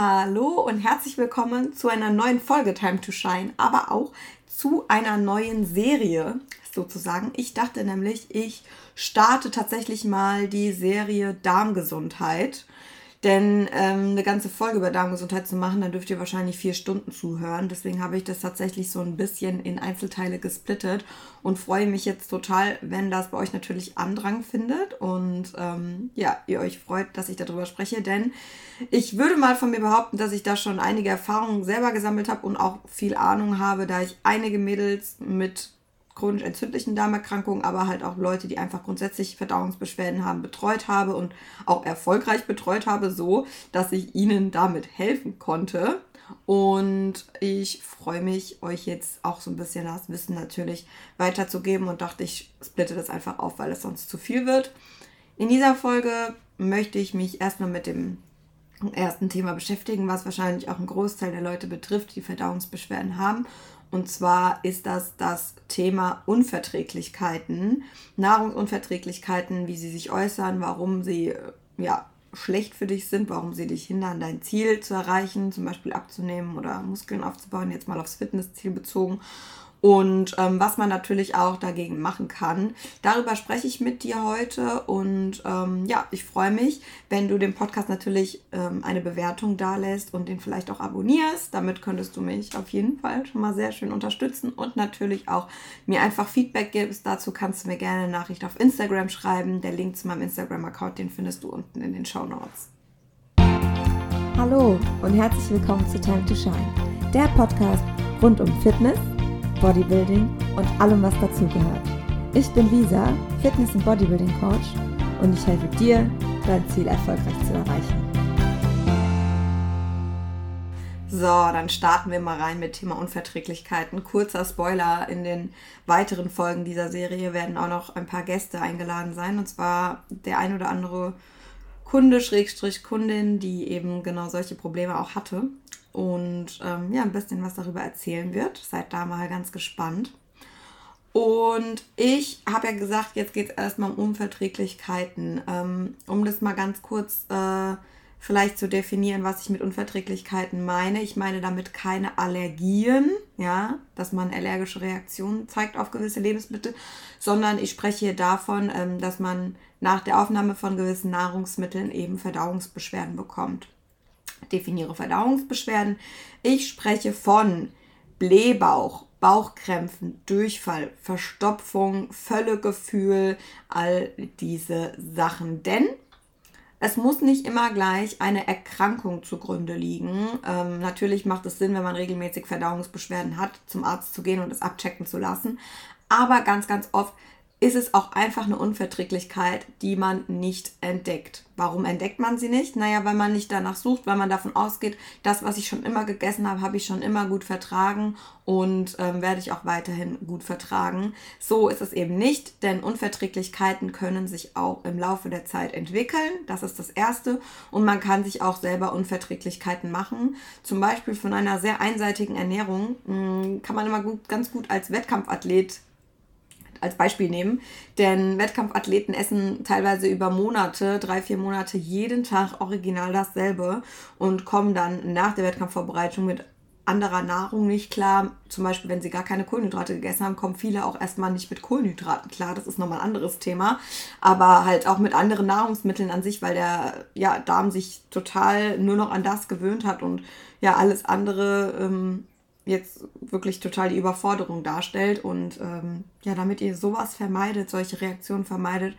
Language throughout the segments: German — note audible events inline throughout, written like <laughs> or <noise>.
Hallo und herzlich willkommen zu einer neuen Folge Time to Shine, aber auch zu einer neuen Serie sozusagen. Ich dachte nämlich, ich starte tatsächlich mal die Serie Darmgesundheit. Denn ähm, eine ganze Folge über Darmgesundheit zu machen, dann dürft ihr wahrscheinlich vier Stunden zuhören. Deswegen habe ich das tatsächlich so ein bisschen in Einzelteile gesplittet und freue mich jetzt total, wenn das bei euch natürlich Andrang findet und ähm, ja, ihr euch freut, dass ich darüber spreche. Denn ich würde mal von mir behaupten, dass ich da schon einige Erfahrungen selber gesammelt habe und auch viel Ahnung habe, da ich einige Mädels mit chronisch entzündlichen Darmerkrankungen, aber halt auch Leute, die einfach grundsätzlich Verdauungsbeschwerden haben, betreut habe und auch erfolgreich betreut habe, so dass ich ihnen damit helfen konnte. Und ich freue mich, euch jetzt auch so ein bisschen das Wissen natürlich weiterzugeben und dachte, ich splitte das einfach auf, weil es sonst zu viel wird. In dieser Folge möchte ich mich erstmal mit dem ersten Thema beschäftigen, was wahrscheinlich auch einen Großteil der Leute betrifft, die Verdauungsbeschwerden haben. Und zwar ist das das Thema Unverträglichkeiten, Nahrungsunverträglichkeiten, wie sie sich äußern, warum sie äh, ja, schlecht für dich sind, warum sie dich hindern, dein Ziel zu erreichen, zum Beispiel abzunehmen oder Muskeln aufzubauen, jetzt mal aufs Fitnessziel bezogen und ähm, was man natürlich auch dagegen machen kann. Darüber spreche ich mit dir heute und ähm, ja, ich freue mich, wenn du dem Podcast natürlich ähm, eine Bewertung dalässt und den vielleicht auch abonnierst. Damit könntest du mich auf jeden Fall schon mal sehr schön unterstützen und natürlich auch mir einfach Feedback gibst. Dazu kannst du mir gerne eine Nachricht auf Instagram schreiben. Der Link zu meinem Instagram-Account, den findest du unten in den Show Notes. Hallo und herzlich willkommen zu Time to Shine, der Podcast rund um Fitness Bodybuilding und allem, was dazugehört. Ich bin Lisa, Fitness- und Bodybuilding-Coach und ich helfe dir, dein Ziel erfolgreich zu erreichen. So, dann starten wir mal rein mit Thema Unverträglichkeiten. Kurzer Spoiler, in den weiteren Folgen dieser Serie werden auch noch ein paar Gäste eingeladen sein. Und zwar der ein oder andere Kunde, Schrägstrich Kundin, die eben genau solche Probleme auch hatte und ähm, ja, ein bisschen was darüber erzählen wird. Seid da mal ganz gespannt. Und ich habe ja gesagt, jetzt geht es erstmal um Unverträglichkeiten. Ähm, um das mal ganz kurz äh, vielleicht zu definieren, was ich mit Unverträglichkeiten meine. Ich meine damit keine Allergien, ja, dass man allergische Reaktionen zeigt auf gewisse Lebensmittel, sondern ich spreche hier davon, ähm, dass man nach der Aufnahme von gewissen Nahrungsmitteln eben Verdauungsbeschwerden bekommt definiere Verdauungsbeschwerden. Ich spreche von Blähbauch, Bauchkrämpfen, Durchfall, Verstopfung, Völlegefühl, all diese Sachen. Denn es muss nicht immer gleich eine Erkrankung zugrunde liegen. Ähm, natürlich macht es Sinn, wenn man regelmäßig Verdauungsbeschwerden hat, zum Arzt zu gehen und es abchecken zu lassen. Aber ganz, ganz oft ist es auch einfach eine Unverträglichkeit, die man nicht entdeckt. Warum entdeckt man sie nicht? Naja, weil man nicht danach sucht, weil man davon ausgeht, das, was ich schon immer gegessen habe, habe ich schon immer gut vertragen und ähm, werde ich auch weiterhin gut vertragen. So ist es eben nicht, denn Unverträglichkeiten können sich auch im Laufe der Zeit entwickeln. Das ist das Erste. Und man kann sich auch selber Unverträglichkeiten machen. Zum Beispiel von einer sehr einseitigen Ernährung mh, hm, kann man immer gut, ganz gut als Wettkampfathlet als Beispiel nehmen. Denn Wettkampfathleten essen teilweise über Monate, drei, vier Monate jeden Tag original dasselbe und kommen dann nach der Wettkampfvorbereitung mit anderer Nahrung nicht klar. Zum Beispiel, wenn sie gar keine Kohlenhydrate gegessen haben, kommen viele auch erstmal nicht mit Kohlenhydraten klar. Das ist nochmal ein anderes Thema. Aber halt auch mit anderen Nahrungsmitteln an sich, weil der ja, Darm sich total nur noch an das gewöhnt hat und ja, alles andere ähm, jetzt wirklich total die Überforderung darstellt. Und ähm, ja, damit ihr sowas vermeidet, solche Reaktionen vermeidet,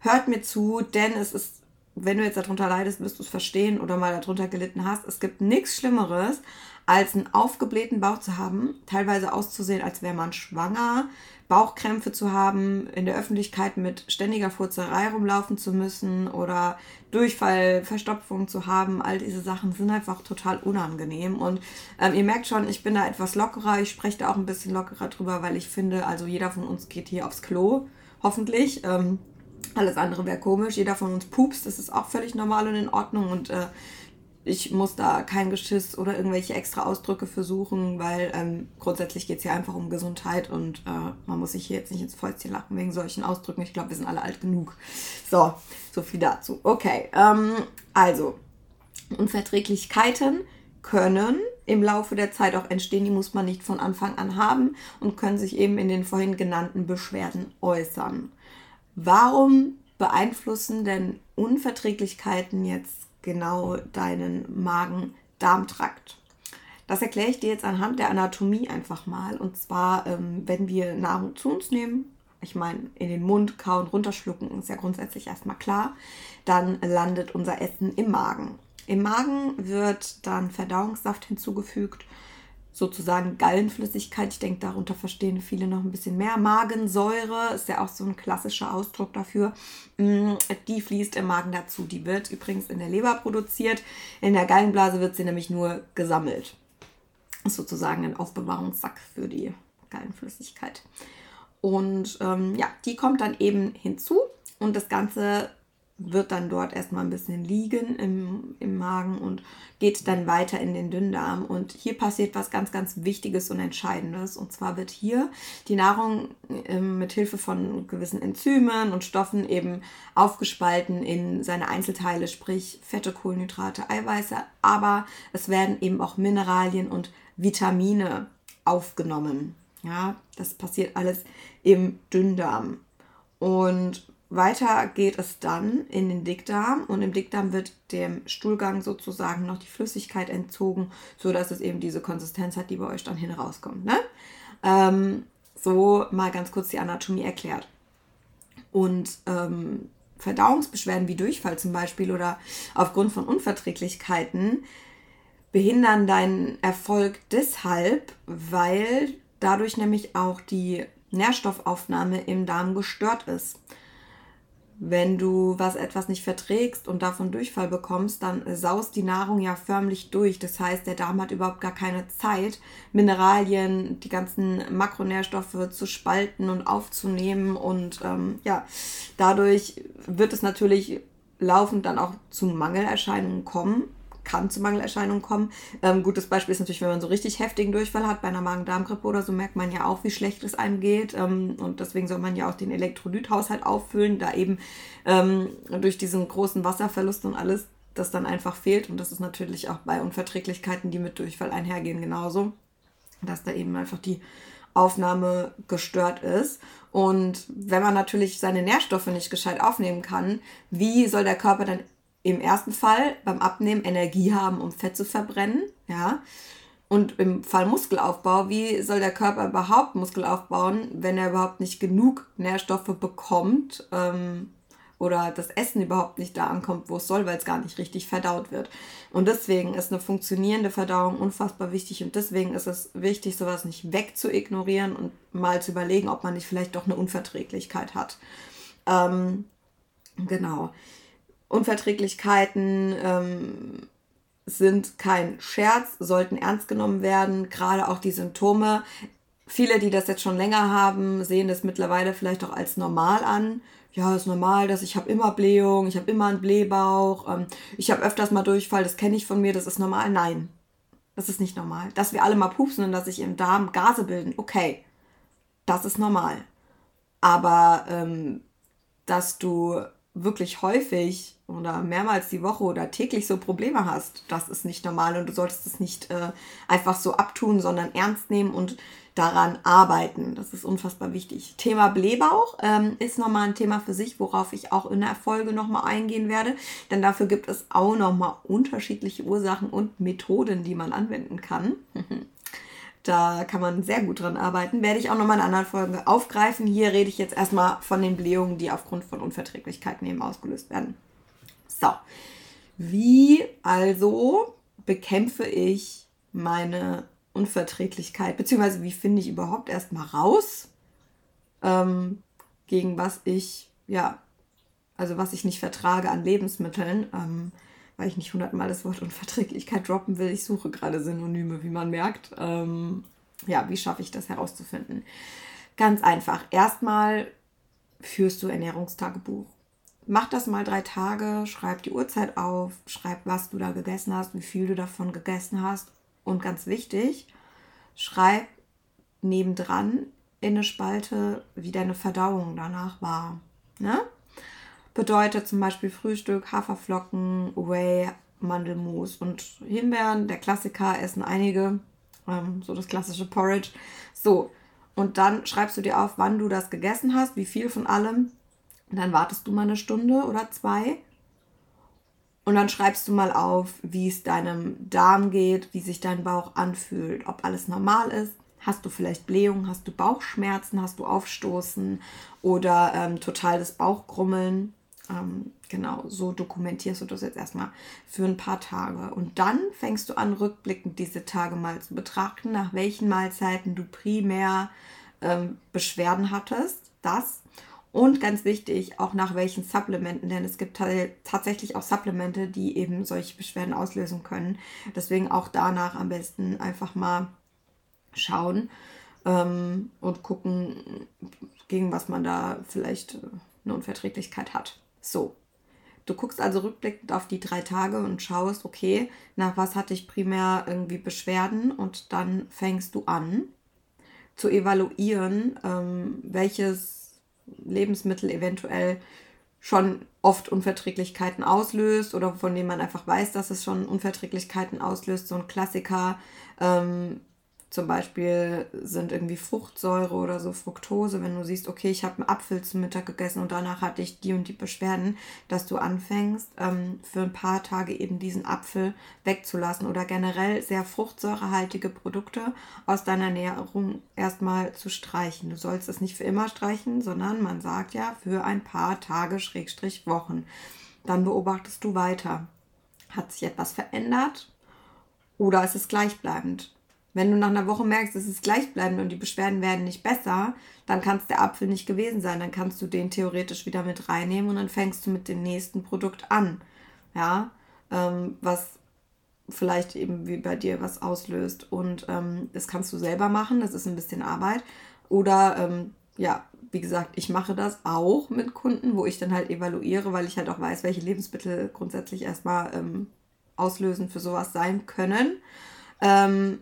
hört mir zu, denn es ist, wenn du jetzt darunter leidest, wirst du es verstehen oder mal darunter gelitten hast. Es gibt nichts Schlimmeres, als einen aufgeblähten Bauch zu haben, teilweise auszusehen, als wäre man schwanger, Bauchkrämpfe zu haben, in der Öffentlichkeit mit ständiger Furzerei rumlaufen zu müssen oder Durchfall, Verstopfung zu haben. All diese Sachen sind einfach total unangenehm. Und ähm, ihr merkt schon, ich bin da etwas lockerer. Ich spreche da auch ein bisschen lockerer drüber, weil ich finde, also jeder von uns geht hier aufs Klo, hoffentlich. Ähm, alles andere wäre komisch. Jeder von uns pupst, das ist auch völlig normal und in Ordnung. Und äh, ich muss da kein Geschiss oder irgendwelche extra Ausdrücke versuchen, weil ähm, grundsätzlich geht es hier einfach um Gesundheit und äh, man muss sich hier jetzt nicht ins Fäustchen lachen wegen solchen Ausdrücken. Ich glaube, wir sind alle alt genug. So, so viel dazu. Okay, ähm, also Unverträglichkeiten können im Laufe der Zeit auch entstehen, die muss man nicht von Anfang an haben und können sich eben in den vorhin genannten Beschwerden äußern. Warum beeinflussen denn Unverträglichkeiten jetzt genau deinen Magen-Darm-Trakt? Das erkläre ich dir jetzt anhand der Anatomie einfach mal. Und zwar, ähm, wenn wir Nahrung zu uns nehmen, ich meine, in den Mund kauen, runterschlucken, ist ja grundsätzlich erstmal klar, dann landet unser Essen im Magen. Im Magen wird dann Verdauungssaft hinzugefügt, sozusagen Gallenflüssigkeit. Ich denke, darunter verstehen viele noch ein bisschen mehr. Magensäure ist ja auch so ein klassischer Ausdruck dafür. Mm, die fließt im Magen dazu. Die wird übrigens in der Leber produziert. In der Gallenblase wird sie nämlich nur gesammelt. Ist sozusagen ein Aufbewahrungssack für die Gallenflüssigkeit. Und ähm, ja, die kommt dann eben hinzu und das Ganze wird dann dort erstmal ein bisschen liegen im, im Magen und geht dann weiter in den Dünndarm. Und hier passiert was ganz, ganz Wichtiges und Entscheidendes. Und zwar wird hier die Nahrung äh, mit Hilfe von gewissen Enzymen und Stoffen eben aufgespalten in seine Einzelteile, sprich Fette, Kohlenhydrate, Eiweiße. Aber es werden eben auch Mineralien und Vitamine aufgenommen. Ja, das passiert alles im Dünndarm. Und weiter geht es dann in den Dickdarm und im Dickdarm wird dem Stuhlgang sozusagen noch die Flüssigkeit entzogen, sodass es eben diese Konsistenz hat, die bei euch dann hin rauskommt. Ne? Ähm, so mal ganz kurz die Anatomie erklärt. Und ähm, Verdauungsbeschwerden wie Durchfall zum Beispiel oder aufgrund von Unverträglichkeiten behindern deinen Erfolg deshalb, weil dadurch nämlich auch die Nährstoffaufnahme im Darm gestört ist. Wenn du was etwas nicht verträgst und davon Durchfall bekommst, dann saust die Nahrung ja förmlich durch. Das heißt, der Darm hat überhaupt gar keine Zeit, Mineralien, die ganzen Makronährstoffe zu spalten und aufzunehmen. Und ähm, ja, dadurch wird es natürlich laufend dann auch zu Mangelerscheinungen kommen kann zu Mangelerscheinungen kommen. Ähm, gutes Beispiel ist natürlich, wenn man so richtig heftigen Durchfall hat, bei einer Magen-Darm-Grippe oder so, merkt man ja auch, wie schlecht es einem geht. Ähm, und deswegen soll man ja auch den Elektrolythaushalt auffüllen, da eben ähm, durch diesen großen Wasserverlust und alles das dann einfach fehlt. Und das ist natürlich auch bei Unverträglichkeiten, die mit Durchfall einhergehen, genauso, dass da eben einfach die Aufnahme gestört ist. Und wenn man natürlich seine Nährstoffe nicht gescheit aufnehmen kann, wie soll der Körper dann im ersten Fall beim Abnehmen Energie haben, um Fett zu verbrennen, ja. Und im Fall Muskelaufbau, wie soll der Körper überhaupt Muskel aufbauen, wenn er überhaupt nicht genug Nährstoffe bekommt ähm, oder das Essen überhaupt nicht da ankommt, wo es soll, weil es gar nicht richtig verdaut wird. Und deswegen ist eine funktionierende Verdauung unfassbar wichtig und deswegen ist es wichtig, sowas nicht wegzuignorieren und mal zu überlegen, ob man nicht vielleicht doch eine Unverträglichkeit hat. Ähm, genau. Unverträglichkeiten ähm, sind kein Scherz, sollten ernst genommen werden, gerade auch die Symptome. Viele, die das jetzt schon länger haben, sehen das mittlerweile vielleicht auch als normal an. Ja, ist normal, dass ich habe immer Blähung, ich habe immer einen Blähbauch, ähm, ich habe öfters mal Durchfall, das kenne ich von mir, das ist normal. Nein, das ist nicht normal. Dass wir alle mal pupsen und dass sich im Darm Gase bilden, okay, das ist normal. Aber ähm, dass du wirklich häufig oder mehrmals die Woche oder täglich so Probleme hast, das ist nicht normal und du solltest es nicht äh, einfach so abtun, sondern ernst nehmen und daran arbeiten. Das ist unfassbar wichtig. Thema Blähbauch ähm, ist nochmal ein Thema für sich, worauf ich auch in der Folge nochmal eingehen werde, denn dafür gibt es auch nochmal unterschiedliche Ursachen und Methoden, die man anwenden kann. <laughs> Da kann man sehr gut dran arbeiten. Werde ich auch nochmal in anderen Folgen aufgreifen. Hier rede ich jetzt erstmal von den Blähungen, die aufgrund von Unverträglichkeiten eben ausgelöst werden. So, wie also bekämpfe ich meine Unverträglichkeit, beziehungsweise wie finde ich überhaupt erstmal raus, ähm, gegen was ich, ja, also was ich nicht vertrage an Lebensmitteln, ähm, weil ich nicht hundertmal das Wort Unverträglichkeit droppen will. Ich suche gerade Synonyme, wie man merkt. Ähm, ja, wie schaffe ich das herauszufinden? Ganz einfach. Erstmal führst du Ernährungstagebuch mach das mal drei Tage, schreib die Uhrzeit auf, schreib, was du da gegessen hast, wie viel du davon gegessen hast. Und ganz wichtig, schreib nebendran in eine Spalte, wie deine Verdauung danach war. Ne? Bedeutet zum Beispiel Frühstück, Haferflocken, Whey, Mandelmus und Himbeeren. Der Klassiker essen einige, ähm, so das klassische Porridge. So, und dann schreibst du dir auf, wann du das gegessen hast, wie viel von allem. Dann wartest du mal eine Stunde oder zwei. Und dann schreibst du mal auf, wie es deinem Darm geht, wie sich dein Bauch anfühlt, ob alles normal ist. Hast du vielleicht Blähungen, hast du Bauchschmerzen, hast du Aufstoßen oder ähm, totales Bauchgrummeln. Ähm, genau, so dokumentierst du das jetzt erstmal für ein paar Tage. Und dann fängst du an, rückblickend diese Tage mal zu betrachten, nach welchen Mahlzeiten du primär ähm, Beschwerden hattest. Das. Und ganz wichtig, auch nach welchen Supplementen, denn es gibt tatsächlich auch Supplemente, die eben solche Beschwerden auslösen können. Deswegen auch danach am besten einfach mal schauen ähm, und gucken, gegen was man da vielleicht eine Unverträglichkeit hat. So, du guckst also rückblickend auf die drei Tage und schaust, okay, nach was hatte ich primär irgendwie Beschwerden und dann fängst du an zu evaluieren, ähm, welches Lebensmittel eventuell schon oft Unverträglichkeiten auslöst oder von dem man einfach weiß, dass es schon Unverträglichkeiten auslöst. So ein Klassiker ähm, zum Beispiel sind irgendwie Fruchtsäure oder so Fructose, wenn du siehst, okay, ich habe einen Apfel zum Mittag gegessen und danach hatte ich die und die Beschwerden, dass du anfängst, ähm, für ein paar Tage eben diesen Apfel wegzulassen oder generell sehr fruchtsäurehaltige Produkte aus deiner Ernährung erstmal zu streichen. Du sollst es nicht für immer streichen, sondern man sagt ja für ein paar Tage, Schrägstrich Wochen. Dann beobachtest du weiter. Hat sich etwas verändert oder ist es gleichbleibend? Wenn du nach einer Woche merkst, es ist gleichbleibend und die Beschwerden werden nicht besser, dann kann es der Apfel nicht gewesen sein. Dann kannst du den theoretisch wieder mit reinnehmen und dann fängst du mit dem nächsten Produkt an. Ja, ähm, was vielleicht eben wie bei dir was auslöst. Und ähm, das kannst du selber machen, das ist ein bisschen Arbeit. Oder ähm, ja, wie gesagt, ich mache das auch mit Kunden, wo ich dann halt evaluiere, weil ich halt auch weiß, welche Lebensmittel grundsätzlich erstmal ähm, auslösen für sowas sein können. Ähm,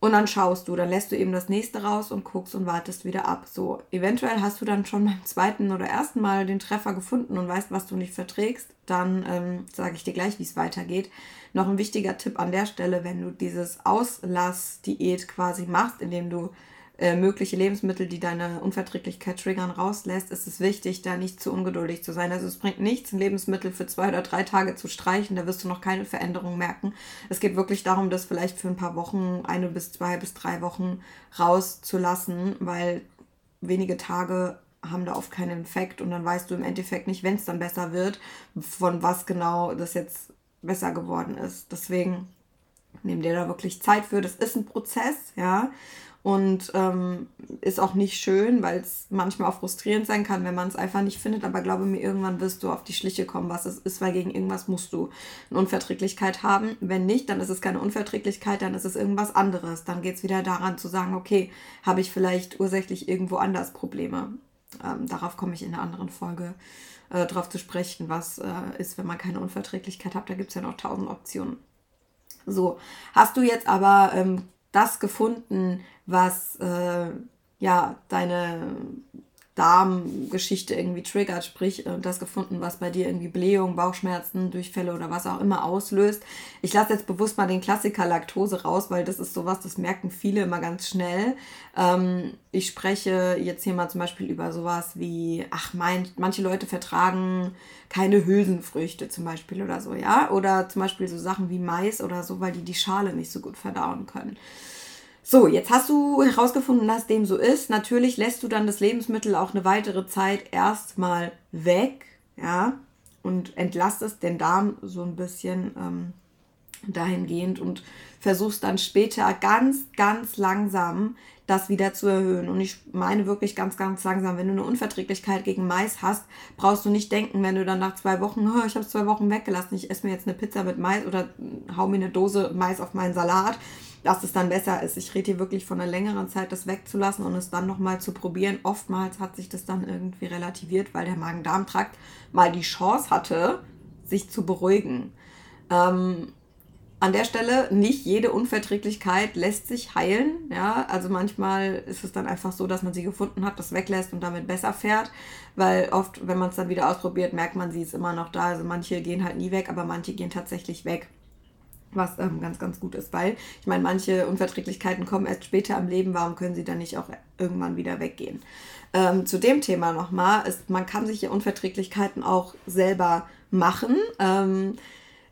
und dann schaust du, dann lässt du eben das nächste raus und guckst und wartest wieder ab. So, eventuell hast du dann schon <laughs> beim zweiten oder ersten Mal den Treffer gefunden und weißt, was du nicht verträgst. Dann ähm, sage ich dir gleich, wie es weitergeht. Noch ein wichtiger Tipp an der Stelle, wenn du dieses Auslass-Diät quasi machst, indem du äh, mögliche Lebensmittel, die deine Unverträglichkeit triggern, rauslässt, ist es wichtig, da nicht zu ungeduldig zu sein. Also es bringt nichts, ein Lebensmittel für zwei oder drei Tage zu streichen, da wirst du noch keine Veränderung merken. Es geht wirklich darum, das vielleicht für ein paar Wochen, eine bis zwei bis drei Wochen rauszulassen, weil wenige Tage haben da oft keinen Effekt und dann weißt du im Endeffekt nicht, wenn es dann besser wird, von was genau das jetzt besser geworden ist. Deswegen nimm dir da wirklich Zeit für. Das ist ein Prozess, ja und ähm, ist auch nicht schön, weil es manchmal auch frustrierend sein kann, wenn man es einfach nicht findet. Aber glaube mir, irgendwann wirst du auf die Schliche kommen, was es ist, weil gegen irgendwas musst du eine Unverträglichkeit haben. Wenn nicht, dann ist es keine Unverträglichkeit, dann ist es irgendwas anderes. Dann geht es wieder daran zu sagen, okay, habe ich vielleicht ursächlich irgendwo anders Probleme. Ähm, darauf komme ich in einer anderen Folge äh, drauf zu sprechen, was äh, ist, wenn man keine Unverträglichkeit hat. Da gibt es ja noch tausend Optionen. So, hast du jetzt aber ähm, das gefunden, was äh, ja deine Darmgeschichte irgendwie triggert, sprich äh, das gefunden, was bei dir irgendwie Blähung, Bauchschmerzen, Durchfälle oder was auch immer auslöst. Ich lasse jetzt bewusst mal den Klassiker Laktose raus, weil das ist sowas, das merken viele immer ganz schnell. Ähm, ich spreche jetzt hier mal zum Beispiel über sowas wie, ach, mein, manche Leute vertragen keine Hülsenfrüchte zum Beispiel oder so, ja, oder zum Beispiel so Sachen wie Mais oder so, weil die die Schale nicht so gut verdauen können. So, jetzt hast du herausgefunden, dass dem so ist. Natürlich lässt du dann das Lebensmittel auch eine weitere Zeit erstmal weg, ja, und entlastest den Darm so ein bisschen ähm, dahingehend und versuchst dann später ganz, ganz langsam das wieder zu erhöhen. Und ich meine wirklich ganz, ganz langsam. Wenn du eine Unverträglichkeit gegen Mais hast, brauchst du nicht denken, wenn du dann nach zwei Wochen, oh, ich habe zwei Wochen weggelassen, ich esse mir jetzt eine Pizza mit Mais oder hau mir eine Dose Mais auf meinen Salat dass es dann besser ist. Ich rede hier wirklich von einer längeren Zeit, das wegzulassen und es dann nochmal zu probieren. Oftmals hat sich das dann irgendwie relativiert, weil der Magen-Darm-Trakt mal die Chance hatte, sich zu beruhigen. Ähm, an der Stelle, nicht jede Unverträglichkeit lässt sich heilen. Ja, also manchmal ist es dann einfach so, dass man sie gefunden hat, das weglässt und damit besser fährt. Weil oft, wenn man es dann wieder ausprobiert, merkt man, sie ist immer noch da. Also manche gehen halt nie weg, aber manche gehen tatsächlich weg. Was ähm, ganz, ganz gut ist, weil ich meine, manche Unverträglichkeiten kommen erst später im Leben. Warum können sie dann nicht auch irgendwann wieder weggehen? Ähm, zu dem Thema nochmal, ist, man kann sich ja Unverträglichkeiten auch selber machen. Ähm,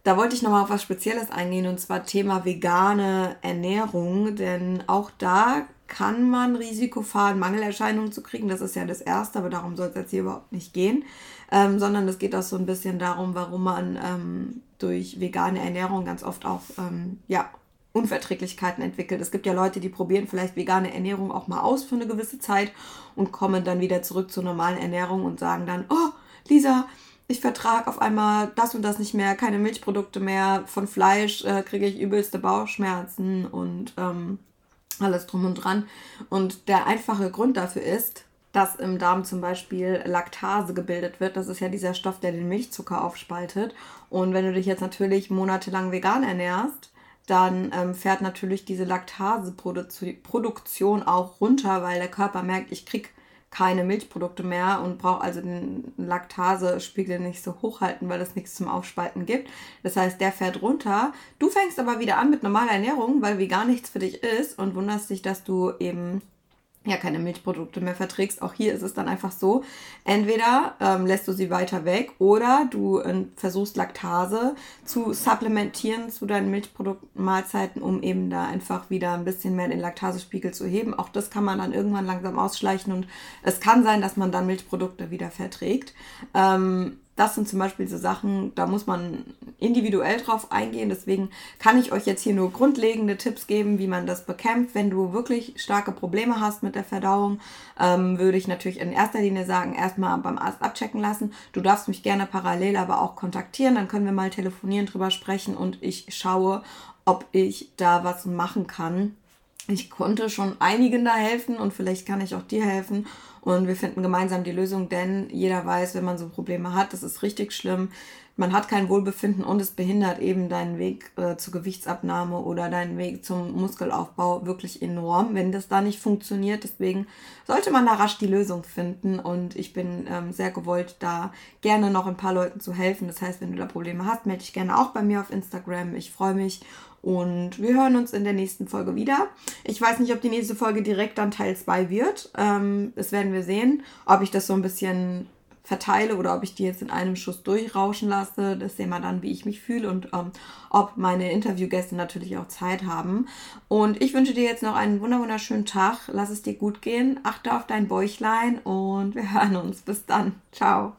da wollte ich nochmal auf was Spezielles eingehen und zwar Thema vegane Ernährung, denn auch da kann man Risiko fahren, Mangelerscheinungen zu kriegen. Das ist ja das Erste, aber darum soll es jetzt hier überhaupt nicht gehen, ähm, sondern es geht auch so ein bisschen darum, warum man ähm, durch vegane Ernährung ganz oft auch ähm, ja, Unverträglichkeiten entwickelt. Es gibt ja Leute, die probieren vielleicht vegane Ernährung auch mal aus für eine gewisse Zeit und kommen dann wieder zurück zur normalen Ernährung und sagen dann, oh, Lisa, ich vertrage auf einmal das und das nicht mehr, keine Milchprodukte mehr, von Fleisch äh, kriege ich übelste Bauchschmerzen und ähm, alles drum und dran. Und der einfache Grund dafür ist, dass im Darm zum Beispiel Laktase gebildet wird. Das ist ja dieser Stoff, der den Milchzucker aufspaltet. Und wenn du dich jetzt natürlich monatelang vegan ernährst, dann ähm, fährt natürlich diese Laktaseproduktion auch runter, weil der Körper merkt, ich kriege keine Milchprodukte mehr und braucht also den Laktasespiegel nicht so hochhalten, weil es nichts zum Aufspalten gibt. Das heißt, der fährt runter. Du fängst aber wieder an mit normaler Ernährung, weil vegan nichts für dich ist und wunderst dich, dass du eben ja keine Milchprodukte mehr verträgst. Auch hier ist es dann einfach so, entweder ähm, lässt du sie weiter weg oder du äh, versuchst Laktase zu supplementieren zu deinen Milchproduktmahlzeiten, um eben da einfach wieder ein bisschen mehr den Laktasespiegel zu heben. Auch das kann man dann irgendwann langsam ausschleichen und es kann sein, dass man dann Milchprodukte wieder verträgt. Ähm, das sind zum Beispiel so Sachen, da muss man individuell drauf eingehen. Deswegen kann ich euch jetzt hier nur grundlegende Tipps geben, wie man das bekämpft. Wenn du wirklich starke Probleme hast mit der Verdauung, ähm, würde ich natürlich in erster Linie sagen, erstmal beim Arzt abchecken lassen. Du darfst mich gerne parallel aber auch kontaktieren. Dann können wir mal telefonieren, drüber sprechen und ich schaue, ob ich da was machen kann. Ich konnte schon einigen da helfen und vielleicht kann ich auch dir helfen und wir finden gemeinsam die Lösung, denn jeder weiß, wenn man so Probleme hat, das ist richtig schlimm. Man hat kein Wohlbefinden und es behindert eben deinen Weg äh, zur Gewichtsabnahme oder deinen Weg zum Muskelaufbau wirklich enorm, wenn das da nicht funktioniert. Deswegen sollte man da rasch die Lösung finden und ich bin ähm, sehr gewollt, da gerne noch ein paar Leuten zu helfen. Das heißt, wenn du da Probleme hast, melde dich gerne auch bei mir auf Instagram. Ich freue mich und wir hören uns in der nächsten Folge wieder. Ich weiß nicht, ob die nächste Folge direkt dann Teil 2 wird. Ähm, das werden wir sehen. Ob ich das so ein bisschen verteile oder ob ich die jetzt in einem Schuss durchrauschen lasse. Das sehen wir dann, wie ich mich fühle und ähm, ob meine Interviewgäste natürlich auch Zeit haben. Und ich wünsche dir jetzt noch einen wunderschönen Tag. Lass es dir gut gehen. Achte auf dein Bäuchlein und wir hören uns. Bis dann. Ciao.